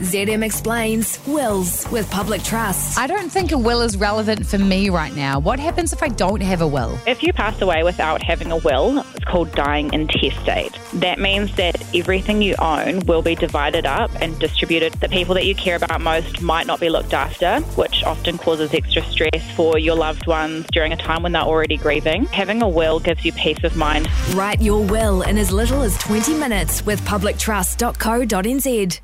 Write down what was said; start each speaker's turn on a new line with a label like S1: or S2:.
S1: ZM explains wills with public trust.
S2: I don't think a will is relevant for me right now. What happens if I don't have a will?
S3: If you pass away without having a will, it's called dying intestate. That means that everything you own will be divided up and distributed. The people that you care about most might not be looked after, which often causes extra stress for your loved ones during a time when they're already grieving. Having a will gives you peace of mind.
S1: Write your will in as little as 20 minutes with publictrust.co.nz.